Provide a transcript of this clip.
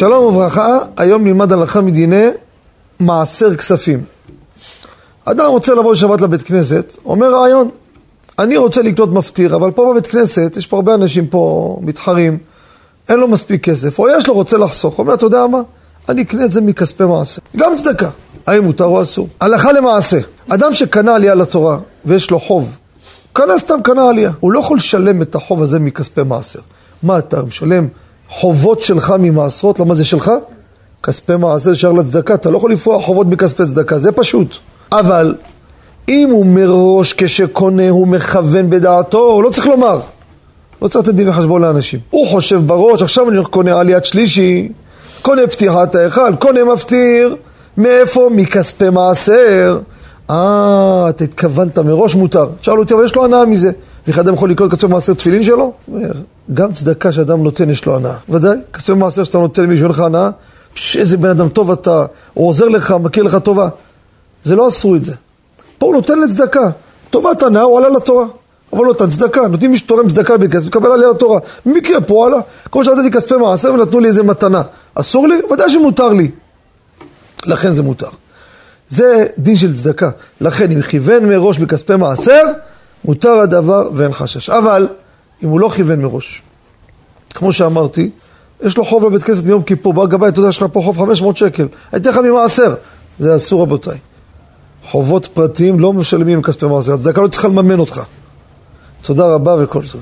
שלום וברכה, היום נלמד הלכה מדיני מעשר כספים. אדם רוצה לבוא לשבת לבית כנסת, אומר רעיון, אני רוצה לקנות מפטיר, אבל פה בבית כנסת, יש פה הרבה אנשים פה מתחרים, אין לו מספיק כסף, או יש לו, רוצה לחסוך, אומר, אתה יודע מה? אני אקנה את זה מכספי מעשר. גם צדקה. האם מותר או אסור? הלכה למעשה, אדם שקנה עלייה לתורה ויש לו חוב, קנה סתם קנה עלייה, הוא לא יכול לשלם את החוב הזה מכספי מעשר. מה אתה משלם? חובות שלך ממעשרות, למה זה שלך? כספי מעשר שער לצדקה, אתה לא יכול לפרוע חובות מכספי צדקה, זה פשוט. אבל אם הוא מראש כשקונה הוא מכוון בדעתו, הוא לא צריך לומר. לא צריך לתת דין וחשבון לאנשים. הוא חושב בראש, עכשיו אני קונה עליית שלישי, קונה פתיחת ההיכל, קונה מפטיר, מאיפה? מכספי מעשר. אה, אתה התכוונת מראש מותר. שאל אותי, אבל יש לו הנאה מזה. ואיך אדם יכול לקנות כספי מעשר תפילין שלו? גם צדקה שאדם נותן יש לו הנאה. ודאי, כספי מעשר שאתה נותן למישהו אין לך הנאה, איזה בן אדם טוב אתה, הוא עוזר לך, מכיר לך טובה. זה לא אסור את זה. פה הוא נותן לצדקה. טובת הנאה הוא עלה לתורה. אבל לא נתן צדקה, נותנים מי שתורם צדקה בכסף, מקבל עליה לתורה. במקרה פה עלה, כמו שנתתי כספי מעשר ונתנו לי איזה מתנה. אסור לי? ודאי שמותר לי. לכן זה מותר. זה דין של צדקה. לכן אם כיוון מראש בכספי מעשר, מותר הדבר ואין חשש. אבל אם הוא לא כיוון מראש, כמו שאמרתי, יש לו חוב לבית כנסת מיום כיפור, בא גבאי, אתה יודע, יש לך פה חוב 500 שקל, הייתי לך ממעשר. זה אסור רבותיי. חובות פרטיים לא משלמים עם כספי מעשר, הצדקה לא צריכה לממן אותך. תודה רבה וכל טוב.